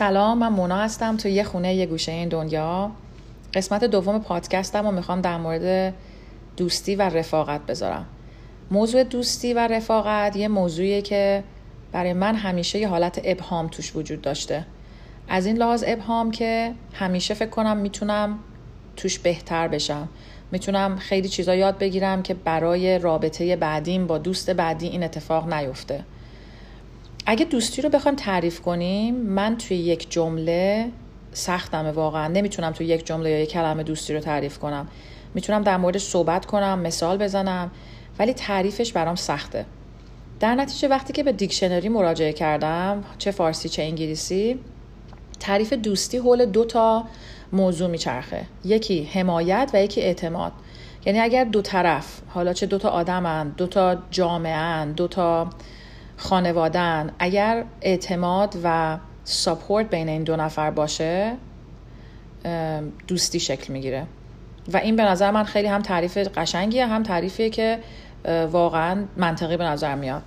سلام من مونا هستم تو یه خونه یه گوشه این دنیا. قسمت دوم پادکستم و می‌خوام در مورد دوستی و رفاقت بذارم. موضوع دوستی و رفاقت یه موضوعیه که برای من همیشه یه حالت ابهام توش وجود داشته. از این لحاظ ابهام که همیشه فکر کنم می‌تونم توش بهتر بشم. می‌تونم خیلی چیزا یاد بگیرم که برای رابطه بعدیم با دوست بعدی این اتفاق نیفته. اگه دوستی رو بخوایم تعریف کنیم من توی یک جمله سختمه واقعا. نمی‌تونم توی یک جمله یا یک کلمه دوستی رو تعریف کنم. می‌تونم در موردش صحبت کنم مثال بزنم ولی تعریفش برام سخته. در نتیجه وقتی که به دیکشنری مراجعه کردم چه فارسی چه انگلیسی تعریف دوستی حول دو تا موضوع میچرخه. یکی حمایت و یکی اعتماد. یعنی اگر دو طرف حالا چه دو تا آدمن دو تا جامعه دو تا خانوادن اگر اعتماد و ساپورت بین این دو نفر باشه دوستی شکل می‌گیره. و این به نظر من خیلی هم تعریف قشنگیه هم تعریفیه که واقعا منطقی به نظر میاد.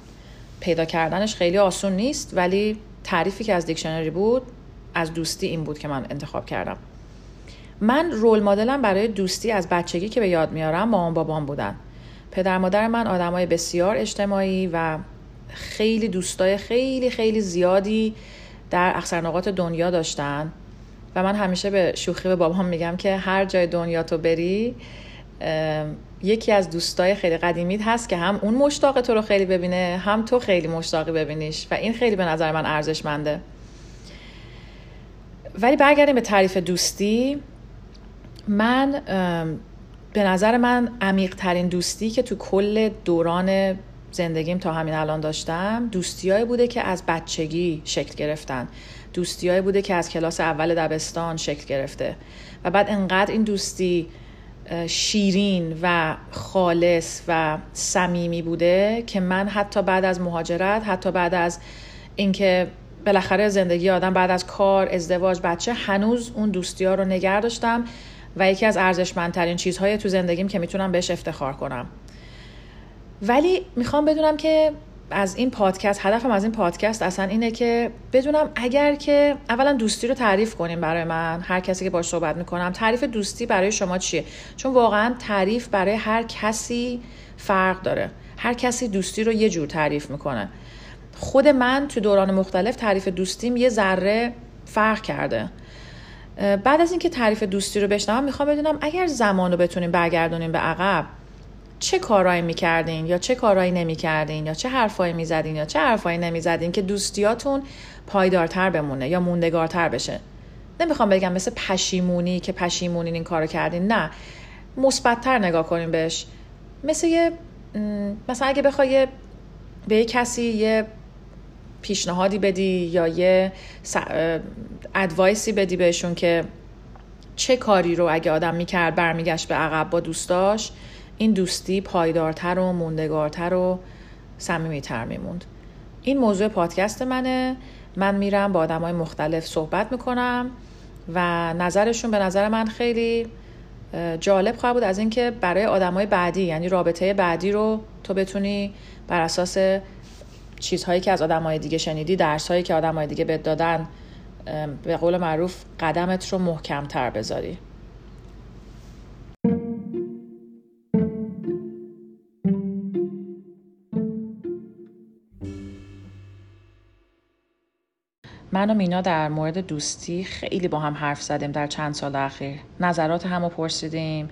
پیدا کردنش خیلی آسون نیست ولی تعریفی که از دیکشنری بود از دوستی این بود که من انتخاب کردم. من رول مدلم برای دوستی از بچگی که به یاد میارم مامان بابام بودن. پدر مادر من آدمای بسیار اجتماعی و خیلی دوستای خیلی خیلی زیادی در اکثر نقاط دنیا داشتن و من همیشه به شوخی به بابام میگم که هر جای دنیا تو بری یکی از دوستای خیلی قدیمیت هست که هم اون مشتاق تو رو خیلی ببینه هم تو خیلی مشتاقی ببینیش و این خیلی به نظر من ارزشمنده. ولی برگردیم به تعریف دوستی. من به نظر من عمیق ترین دوستی که تو کل دوران زندگیم تا همین الان داشتم دوستیایی بوده که از بچگی شکل گرفتن. دوستیایی بوده که از کلاس اول دبستان شکل گرفته. و بعد انقدر این دوستی شیرین و خالص و صمیمی بوده که من حتی بعد از مهاجرت حتی بعد از اینکه بالاخره زندگی آدم بعد از کار ازدواج بچه هنوز اون دوستی ها رو نگر داشتم و یکی از ارزشمندترین چیزهای تو زندگیم که می‌تونم بهش افتخار کنم. ولی می‌خوام بدونم که از این پادکست هدفم از این پادکست اصلا اینه که بدونم اگر که اولا دوستی رو تعریف کنیم برای من هر کسی که باش صحبت می‌کنم تعریف دوستی برای شما چیه؟ چون واقعا تعریف برای هر کسی فرق داره. هر کسی دوستی رو یه جور تعریف می‌کنه. خود من تو دوران مختلف تعریف دوستیم یه ذره فرق کرده. بعد از اینکه تعریف دوستی رو بشنوم می‌خوام بدونم اگر زمان رو بتونیم برگردونیم به عقب چه کارهایی می‌کردین یا چه کارهایی نمی‌کردین یا چه حرفایی می‌زدین یا چه حرفایی نمی‌زدین که دوستیاتون پایدارتر بمونه یا موندگارتر بشه؟ نمی‌خوام بگم مثل پشیمونی که پشیمونین این کارو کردین نه. مثبتتر نگاه کنیم بهش. مثل یه مثلا اگه بخوای به یه کسی یه پیشنهادی بدی یا یه ادوایسی بدی بهشون که چه کاری رو اگه آدم می‌کرد برمیگشت به عقب با دوستاش این دوستی پایدارتر و موندگارتر و صمیمیتر میموند. این موضوع پادکست منه. من میرم با آدم های مختلف صحبت می‌کنم و نظرشون به نظر من خیلی جالب خواهد بود از اینکه برای های بعدی یعنی رابطه بعدی رو تو بتونی بر اساس چیزهایی که از های دیگه شنیدی درسهایی که های دیگه بهت دادن به قول معروف قدمت رو محکمتر بذاری. من و مینا در مورد دوستی خیلی با هم حرف زدیم در چند سال اخیر. نظرات همو پرسیدیم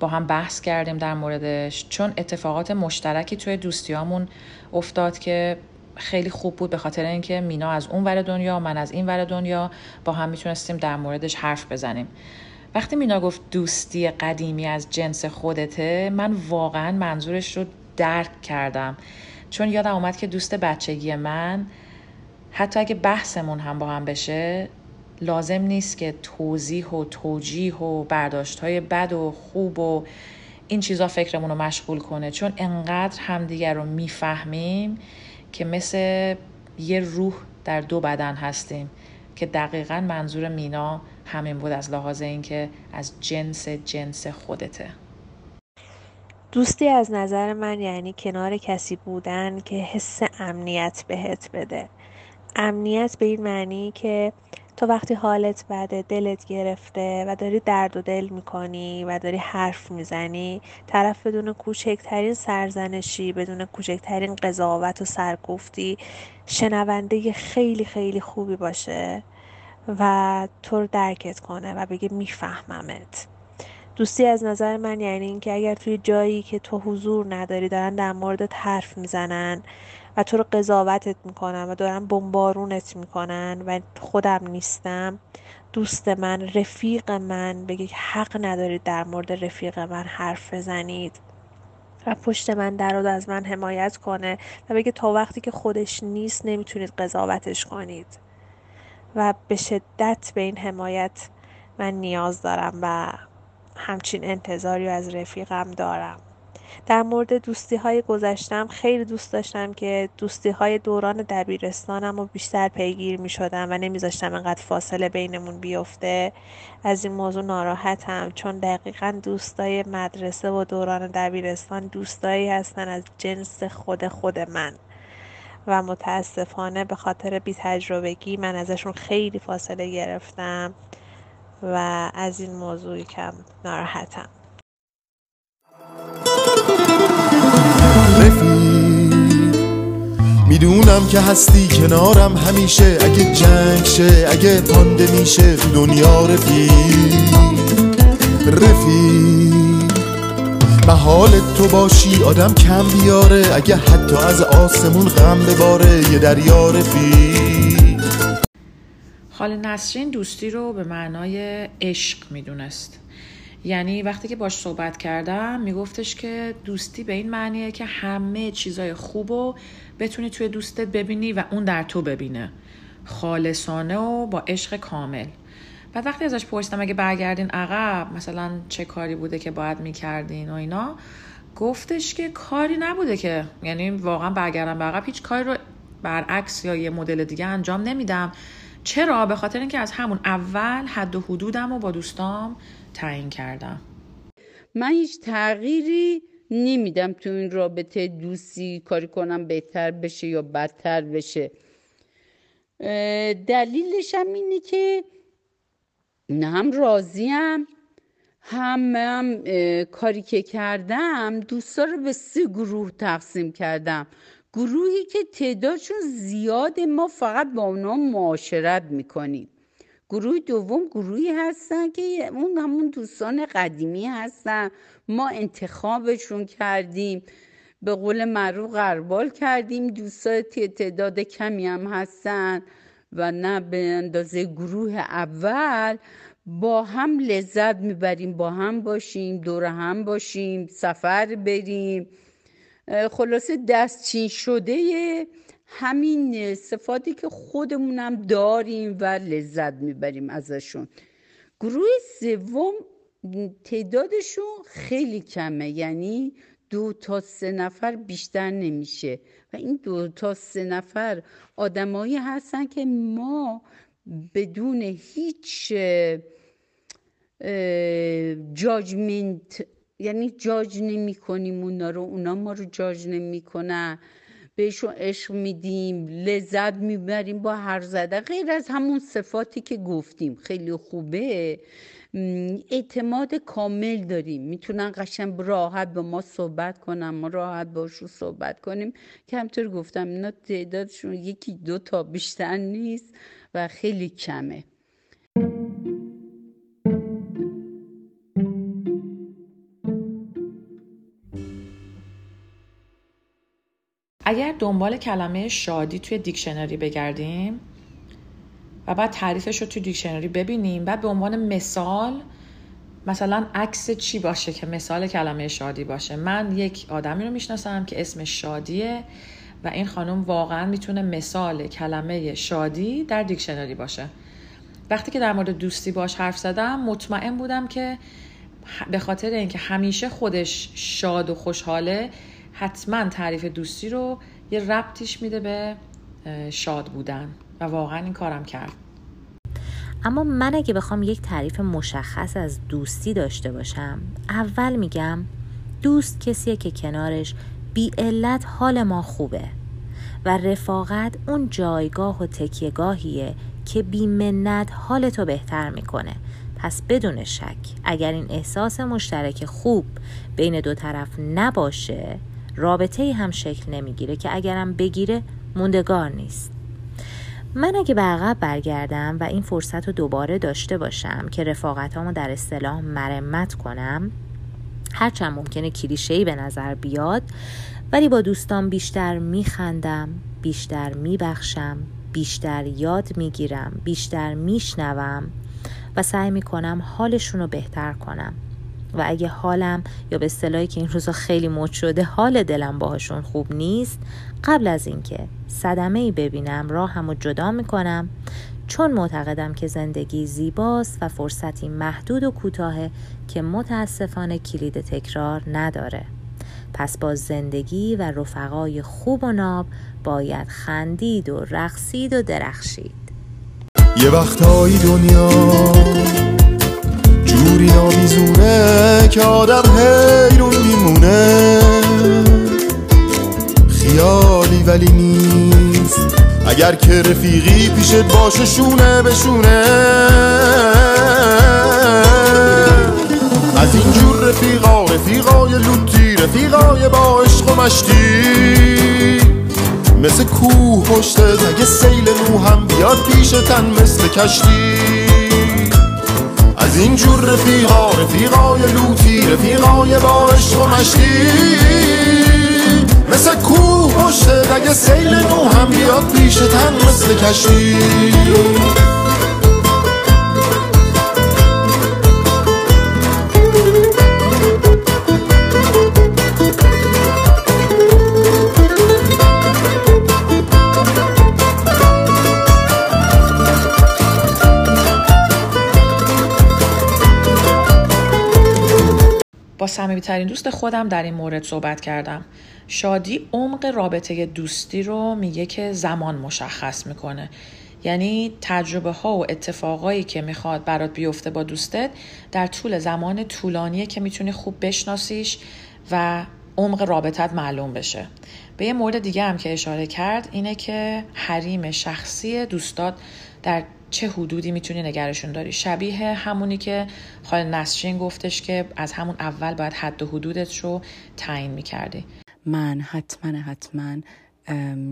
با هم بحث کردیم در موردش چون اتفاقات مشترکی توی دوستیامون افتاد که خیلی خوب بود به خاطر اینکه مینا از اون ور دنیا من از این ور دنیا با هم می‌تونستیم در موردش حرف بزنیم. وقتی مینا گفت دوستی قدیمی از جنس خودته من واقعا منظورش رو درک کردم. چون یادم اومد که دوست بچگی من حتی اگه بحثمون هم با هم بشه لازم نیست که توضیح و توجیح و برداشت های بد و خوب و این چیزا فکرمون رو مشغول کنه. چون انقدر همدیگر رو می‌فهمیم که مثل یه روح در دو بدن هستیم که دقیقا منظور مینا همین بود از لحاظ اینکه از جنس جنس خودته. دوستی از نظر من یعنی کنار کسی بودن که حس امنیت بهت بده. امنیت به این معنی که تو وقتی حالت بده دلت گرفته و داری درد و دل می‌کنی و داری حرف می‌زنی طرف بدون کوچکترین سرزنشی بدون کوچکترین قضاوت و سرگفتی شنونده خیلی خیلی خوبی باشه و تو رو درکت کنه و بگه میفهممت. دوستی از نظر من یعنی اینکه اگر توی جایی که تو حضور نداری دارن در موردت حرف می‌زنن و تو رو قضاوتت می‌کنن و دارن بمبارونت می‌کنن و خودم نیستم. دوست من رفیق من بگه حق ندارید در مورد رفیق من حرف بزنید. و پشت من در از من حمایت کنه و بگه تا وقتی که خودش نیست نمی‌تونید قضاوتش کنید. و به شدت به این حمایت من نیاز دارم و همچین انتظاری از رفیقم دارم. در مورد دوستی های گذشتم خیلی دوست داشتم که دوستی های دوران دبیرستانم و بیشتر پیگیر می شدم و نمیذاشتم انقدر فاصله بینمون بیفته. از این موضوع ناراحتم چون دقیقا دوستای مدرسه و دوران دبیرستان دوستایی هستن از جنس خود خود من. و متاسفانه به خاطر بی تجربگی من ازشون خیلی فاصله گرفتم و از این موضوع کم ناراحتم. می‌دونم که هستی کنارم همیشه. اگه جنگ شه اگه پانده میشه دنیا رفیق. رفیق محال تو باشی آدم کم بیاره. اگه حتی از آسمون غم بباره یه دریا رفیق. خال نسرین دوستی رو به معنای عشق می‌دونست. یعنی وقتی که باش صحبت کردم میگفتش که دوستی به این معنیه که همه چیزای خوب رو بتونی توی دوستت ببینی و اون در تو ببینه. خالصانه و با عشق کامل. بعد وقتی ازش پرسیدم اگه برگردین عقب مثلا چه کاری بوده که باید می‌کردین و اینا گفتش که کاری نبوده که. یعنی واقعا برگردم به عقب هیچ کاری رو برعکس یا یه مدل دیگه انجام نمیدم. چرا؟ به خاطر اینکه از همون اول حد و حدودم رو با دوستام تعیین کردم. من هیچ تغییری نمیدم تو این رابطه دوستی کاری کنم بهتر بشه یا بدتر بشه. دلیلش هم اینه که هم راضیم هم, هم کاری که کردم دوستا رو به سه گروه تقسیم کردم. گروهی که تعدادشون زیاد ما فقط با اونا معاشرت می‌کنیم. گروه دوم گروهی هستن که اون همون دوستان قدیمی هستن. ما انتخابشون کردیم. به قول معروف غربال کردیم. دوستان تعداد کمی هم هستن و نه به اندازه گروه اول. با هم لذت می‌بریم. با هم باشیم دور هم باشیم سفر بریم. خلاصه دستچین شده همین صفاتی که خودمونم داریم و لذت می‌بریم ازشون. گروه سوم تعدادشون خیلی کمه یعنی دو تا سه نفر بیشتر نمیشه. و این دو تا سه نفر آدمایی هستن که ما بدون هیچ جاجمنت یعنی جاج نمی کنیم اونا رو. اونا ما رو جاج نمی کنن بهشون عشق میدیم لذت می‌بریم با هر زده. غیر از همون صفاتی که گفتیم خیلی خوبه. اعتماد کامل داریم. می‌تونن قشن راحت به ما صحبت کنن ما راحت باشون صحبت کنیم. که گفتم اینا تعدادشون یکی دو تا بیشتر نیست و خیلی کمه. اگر دنبال کلمه شادی توی دیکشنری بگردیم و بعد تعریفش رو توی دیکشنری ببینیم بعد به عنوان مثال مثلا عکس چی باشه که مثال کلمه شادی باشه؟ من یک آدمی رو می‌شناسم که اسمش شادیه و این خانم واقعا می‌تونه مثال کلمه شادی در دیکشنری باشه. وقتی که در مورد دوستی باش حرف زدم مطمئن بودم که به خاطر اینکه همیشه خودش شاد و خوشحاله حتما تعریف دوستی رو یه ربطیش میده به شاد بودن. و واقعا این کارم کرد. اما من اگه بخوام یک تعریف مشخص از دوستی داشته باشم اول میگم دوست کسیه که کنارش بی علت حال ما خوبه و رفاقت اون جایگاه و تکیهگاهیه که بیمنت حالتو بهتر می‌کنه. پس بدون شک اگر این احساس مشترک خوب بین دو طرف نباشه رابطه هم شکل نمی‌گیره که اگرم بگیره موندگار نیست. من اگه به عقب برگردم و این فرصت رو دوباره داشته باشم که رفاقتامو در اصطلاح مرمت کنم هرچند ممکنه کلیشه‌ای به نظر بیاد ولی با دوستان بیشتر میخندم بیشتر میبخشم بیشتر یاد می‌گیرم بیشتر میشنوم و سعی می‌کنم حالشون رو بهتر کنم. و اگه حالم یا به اصطلاحی که این روزا خیلی مد شده حال دلم باهاشون خوب نیست قبل از اینکه صدمه ای ببینم راهم رو جدا می‌کنم. چون معتقدم که زندگی زیباست و فرصتی محدود و کوتاهه که متاسفانه کلید تکرار نداره. پس با زندگی و رفقای خوب و ناب باید خندید و رقصید و درخشید. یه وقتایی دنیا جوری نامیزونه که آدم حیرون میمونه. خیالی ولی نیست. اگر که رفیقی پیشت باشه شونه بشونه از اینجور رفیقا رفیقای لوتی رفیقای با عشق و مشتی. مثل کوه پشت اگه سیل نو هم بیاد پیشتن مثل کشتی. اینجور رفیقا رفیقای لوتی رفیقای با عشق و مشتی. مثل کوه پشت اگه سیل نو هم بیاد پیشتن مثل کشتی. صمیمیترین دوست خودم در این مورد صحبت کردم. شادی عمق رابطه دوستی رو میگه که زمان مشخص می‌کنه. یعنی تجربه ها و اتفاقایی که می‌خواد برات بیفته با دوستت در طول زمان طولانیه که می‌تونی خوب بشناسیش و عمق رابطت معلوم بشه. به یه مورد دیگه هم که اشاره کرد اینه که حریم شخصی دوستات در چه حدودی می‌تونی نگرشون داری؟ شبیه همونی که خال نسرین گفتش که از همون اول باید حد و حدودت رو تعیین می‌کردی. من حتما حتما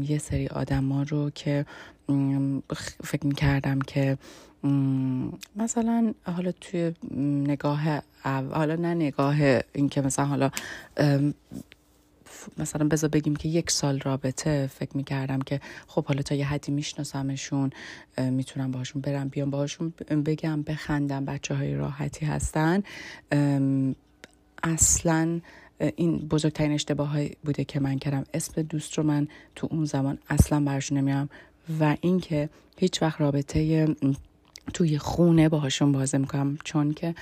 یه سری آدما رو که فکر می‌کردم که مثلا حالا توی نگاه حالا نه نگاه اینکه مثلا حالا مثلا بذار بگیم که یک سال رابطه فکر می‌کردم که خب حالا تا یه حدی میشناسمشون می‌تونم باهاشون برم بیام باهاشون بگم بخندم بچه های راحتی هستن. اصلا این بزرگترین اشتباه بوده که من کردم. اسم دوست رو من تو اون زمان اصلا برشون نمیام و اینکه هیچ وقت رابطه توی خونه باهاشون بازه می‌کنم چون که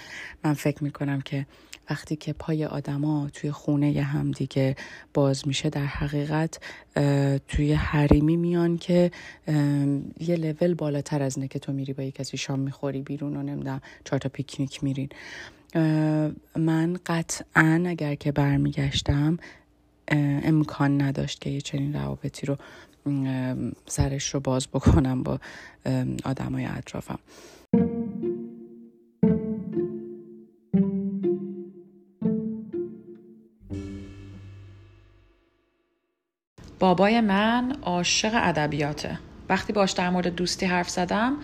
من فکر می‌کنم که وقتی که پای آدما توی خونه هم دیگه باز میشه در حقیقت توی حریمی میان که یه لول بالاتر از اینه که تو میری با یه کسی شام می‌خوری بیرون و نمی‌دونم چهار تا پیکنیک میرین. من قطعا اگر که برمیگشتم امکان نداشت که یه چنین روابطی رو سرش رو باز بکنم با آدمای اطرافم. بابای من عاشق ادبیاته. وقتی باش در مورد دوستی حرف زدم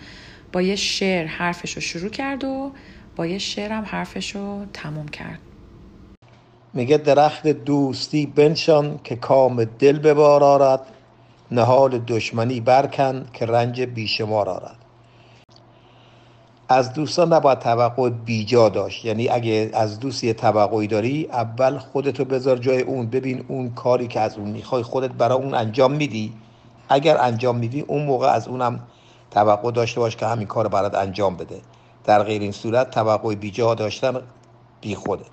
با یه شعر حرفش رو شروع کرد و با یه شعرم حرفش رو تموم کرد. میگه درخت دوستی بنشان که کام دل به بار آرد. نهال دشمنی برکن که رنج بیشمار آرد. از دوستان نباید توقع بیجا داشت. یعنی اگه از دوست یه توقعی داری اول خودتو بذار جای اون. ببین اون کاری که از اون می‌خوای خودت برای اون انجام میدی. اگر انجام میدی اون موقع از اونم توقع داشته باش که همین کار برات انجام بده. در غیر این صورت توقع بیجا داشتن بی خوده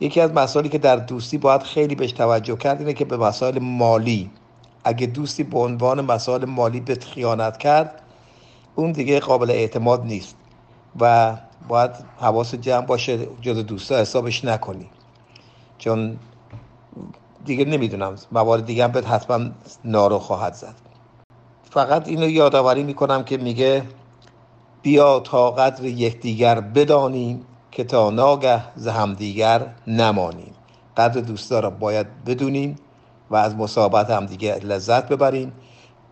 یکی از مسائلی که در دوستی باید خیلی بهش توجه کرد اینه که به مسائل مالی اگه دوستی به عنوان مسائل مالی به خیانت کرد اون دیگه قابل اعتماد نیست و باید حواس جمع باشه جز دوستا حسابش نکنی. چون دیگه نمی‌دونم موارد دیگه هم حتما نارو خواهد زد. فقط اینو یادآوری می‌کنم که میگه بیا تا قدر یکدیگر بدانیم که تا ناگه ز همدیگر نمانیم. قدر دوستا را باید بدونیم و از مصاحبت همدیگه لذت ببریم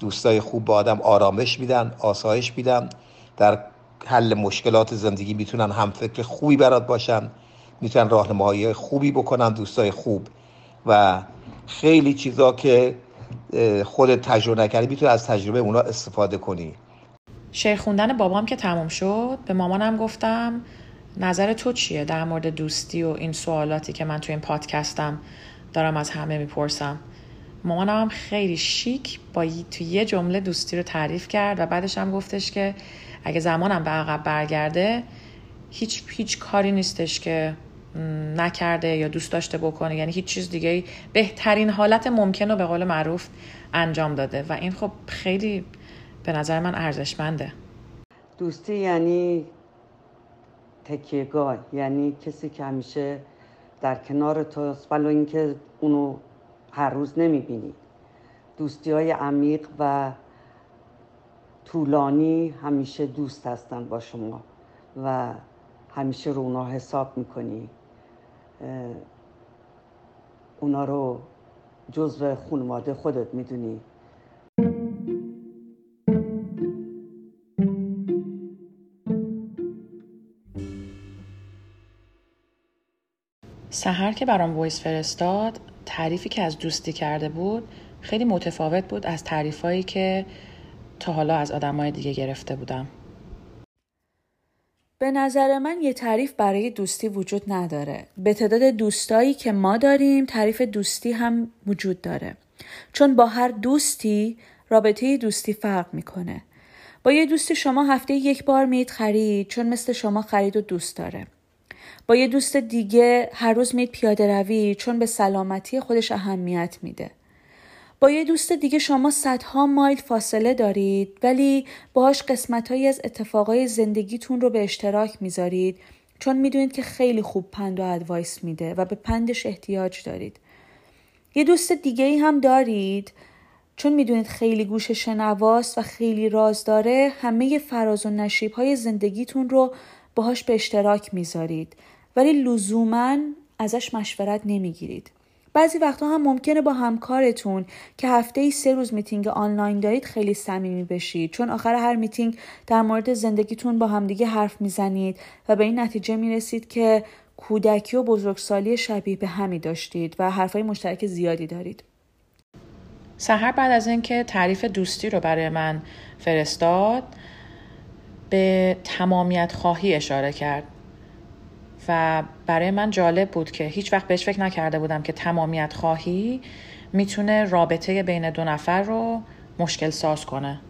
دوستای خوب به آدم آرامش میدن آسایش میدن. در حل مشکلات زندگی می‌تونن هم فکر خوبی برات باشن می‌تونن راهنمایی خوبی بکنن دوستای خوب. و خیلی چیزا که خودت تجربه نکردی می‌تونی از تجربه اونا استفاده کنی. شعر خوندن بابام که تموم شد به مامانم گفتم نظر تو چیه؟ در مورد دوستی و این سوالاتی که من توی این پادکستم دارم از همه می‌پرسم. مامانم هم خیلی شیک با تو یه جمله دوستی رو تعریف کرد و بعدش هم گفتش که اگه زمانم به عقب برگرده هیچ هیچ کاری نیستش که نکرده یا دوست داشته بکنه. یعنی هیچ چیز دیگه بهترین حالت ممکن رو به قول معروف انجام داده. و این خب خیلی به نظر من ارزشمنده. دوستی یعنی تکیهگاه. یعنی کسی که همیشه در کنار تو ولو اینکه اونو هر روز نمی‌بینی. دوستی های عمیق و طولانی همیشه دوست هستن با شما و همیشه رو اونا حساب می‌کنی. اونا رو جزو خانواده خودت می‌دونی. سهر که برام وایس فرستاد تعریفی که از دوستی کرده بود خیلی متفاوت بود از تعریفایی که تا حالا از آدمای دیگه گرفته بودم به نظر من یه تعریف برای دوستی وجود نداره. به تعداد دوستایی که ما داریم تعریف دوستی هم وجود داره. چون با هر دوستی رابطه دوستی فرق می‌کنه. با یه دوستی شما هفته یک بار میید خرید چون مثل شما خرید و دوست داره. با یه دوست دیگه هر روز میید پیاده روی چون به سلامتی خودش اهمیت میده. با یه دوست دیگه شما صدها مایل فاصله دارید ولی باهاش قسمتهایی از اتفاقای زندگیتون رو به اشتراک می‌ذارید چون می‌دونید که خیلی خوب پند و ادوایس میده و به پندش احتیاج دارید. یه دوست دیگه ای هم دارید چون می‌دونید خیلی گوش شنواست و خیلی راز داره همه فراز و نشیب های زندگیتون رو باهاش به اشتراک می‌ذارید ولی لزوما ازش مشورت نمی‌گیرید. بعضی وقتا هم ممکنه با همکارتون که هفته ای سه روز میتینگ آنلاین دارید خیلی صمیمی بشید. چون آخر هر میتینگ در مورد زندگیتون با همدیگه حرف می‌زنید و به این نتیجه می‌رسید که کودکی و بزرگسالی شبیه به همی داشتید و حرفای مشترک زیادی دارید. سهر بعد از اینکه تعریف دوستی رو برای من فرستاد به تمامیت خواهی اشاره کرد. و برای من جالب بود که هیچ وقت بهش فکر نکرده بودم که تمامیت خواهی می‌تونه رابطه بین دو نفر رو مشکل ساز کنه.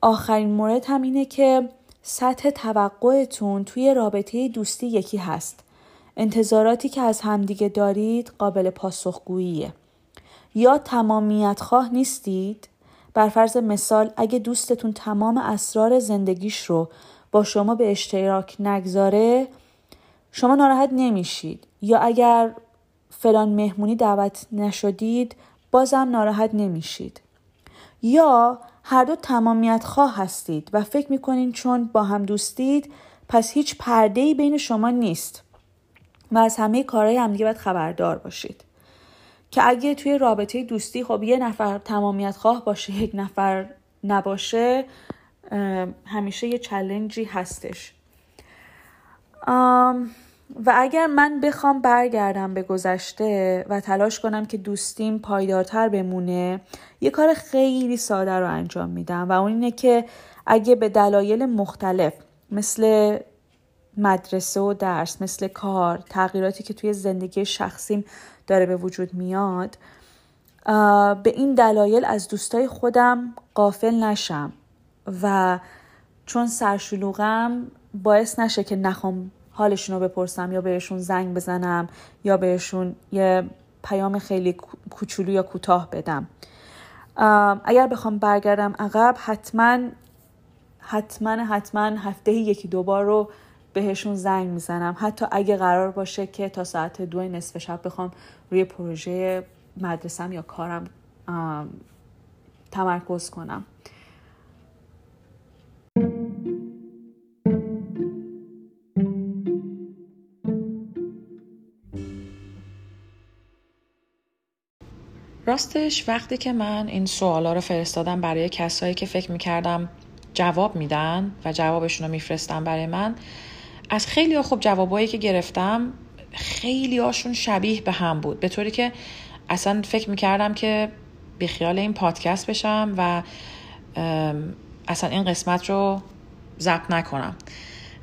آخرین مورد هم اینه که سطح توقعتون توی رابطه دوستی یکی هست. انتظاراتی که از همدیگه دارید قابل پاسخگوییه. یا تمامیت خواه نیستید؟ بر فرض مثال اگه دوستتون تمام اسرار زندگیش رو با شما به اشتراک نگذاره شما ناراحت نمیشید. یا اگر فلان مهمونی دعوت نشدید بازم ناراحت نمیشید. یا هر دو تمامیت خواه هستید و فکر می‌کنین چون با هم دوستید پس هیچ پرده ای بین شما نیست و از همه کارهای همدیگه باید خبردار باشید. که اگه توی رابطه دوستی خب یه نفر تمامیت خواه باشه یک نفر نباشه همیشه یه چلنجی هستش. و اگر من بخوام برگردم به گذشته و تلاش کنم که دوستیم پایدارتر بمونه یه کار خیلی ساده رو انجام میدم و اون اینه که اگه به دلایل مختلف مثل مدرسه و درس مثل کار تغییراتی که توی زندگی شخصیم داره به وجود میاد به این دلایل از دوستای خودم قافل نشم و چون سرشلوغم باعث نشه که نخوام حالشون رو بپرسم یا بهشون زنگ بزنم یا بهشون یه پیام خیلی کوچولو یا کوتاه بدم. اگر بخوام برگردم عقب حتما حتما حتما هفته یکی دوبار رو بهشون زنگ می‌زنم. حتی اگه قرار باشه که تا ساعت دو نصف شب بخوام روی پروژه مدرسم یا کارم تمرکز کنم. راستش وقتی که من این سوالا رو فرستادم برای کسایی که فکر می‌کردم جواب میدن و جوابشون رو میفرستم برای من از خیلی خوب جوابایی که گرفتم خیلی هاشون شبیه به هم بود. به طوری که اصلا فکر می‌کردم که بیخیال این پادکست بشم و اصلا این قسمت رو ضبط نکنم.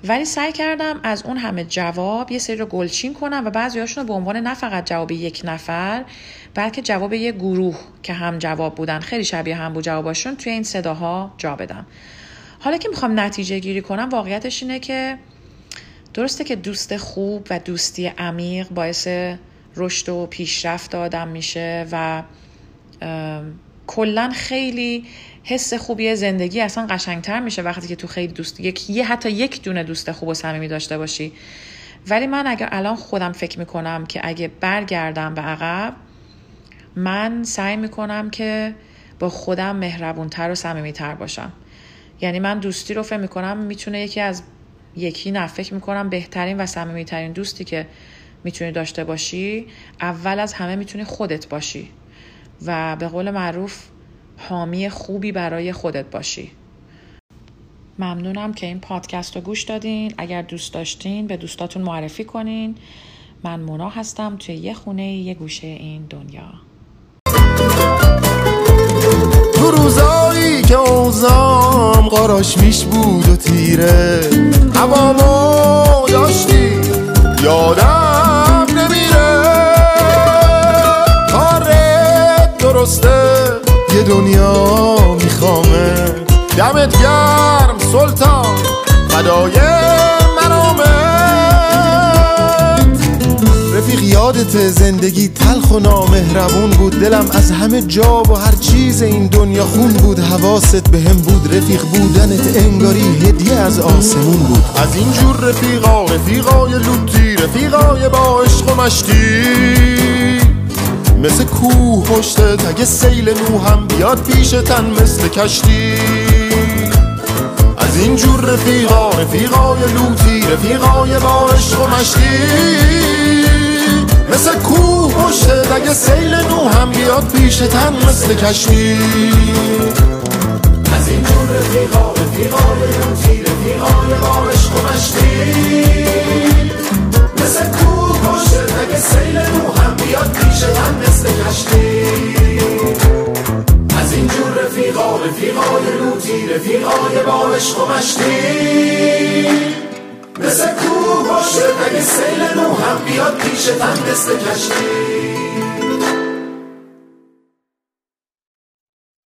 ولی سعی کردم از اون همه جواب یه سری رو گلچین کنم و بعضی هاشون رو به عنوان نه فقط جواب یک نفر بلکه جواب یه گروه که هم جواب بودن خیلی شبیه هم بود جواباشون توی این صداها جا بدم. حالا که می‌خوام نتیجه گیری کنم واقعیتش اینه که درسته که دوست خوب و دوستی عمیق باعث رشد و پیشرفت آدم میشه و کلا خیلی حس خوبی زندگی اصلا قشنگتر میشه وقتی که تو خیلی دوست یک یه حتی یک دونه دوست خوب و صمیمی داشته باشی. ولی من اگر الان خودم فکر می‌کنم که اگه برگردم به عقب من سعی می‌کنم که با خودم مهربونتر و صمیمیتر باشم. یعنی من دوستی رو فکر می‌کنم می‌تونه یکی از یکی نه فکر می‌کنم بهترین و صمیمیترین دوستی که می‌تونی داشته باشی اول از همه می‌تونی خودت باشی و به قول معروف حامی خوبی برای خودت باشی. ممنونم که این پادکست رو گوش دادین. اگر دوست داشتین به دوستاتون معرفی کنین. من مونا هستم توی یه خونه یه گوشه این دنیا. تو روزایی که اوزام قاراش میش بود و تیره هوامو داشتی یادم نمیره. کارت درسته یه دنیا میخوامه. دمت گرم سلطان فدای رفیق یادت زندگی تلخ و نامهربون بود. دلم از همه جا و هر چیز این دنیا خون بود. حواست به هم بود رفیق بودنت انگاری هدیه از آسمون بود. از اینجور رفیقا رفیقای لوتی رفیقای با عشق و مشتی. مثل کوه پشتت اگه سیل نو هم بیاد پیشتن مثل کشتی. از اینجور رفیقا رفیقای لوتی رفیقای با عشق و مشتی. مثل کوه پشت اگه سیل نو هم بیاد پیشتن مثل کشتی از این جور رفیقا رفیقای روتی رفیقای با عشق و مشتی مثل کوه پشت اگه سیل نو هم بیاد پیشتن مثل کشتی از این جور رفیقا رفیقای لوتی رفیقای با عشق و مشتی مثل کوه باشه اگه سیل نو هم بیاد پیشتن مثل کشتی.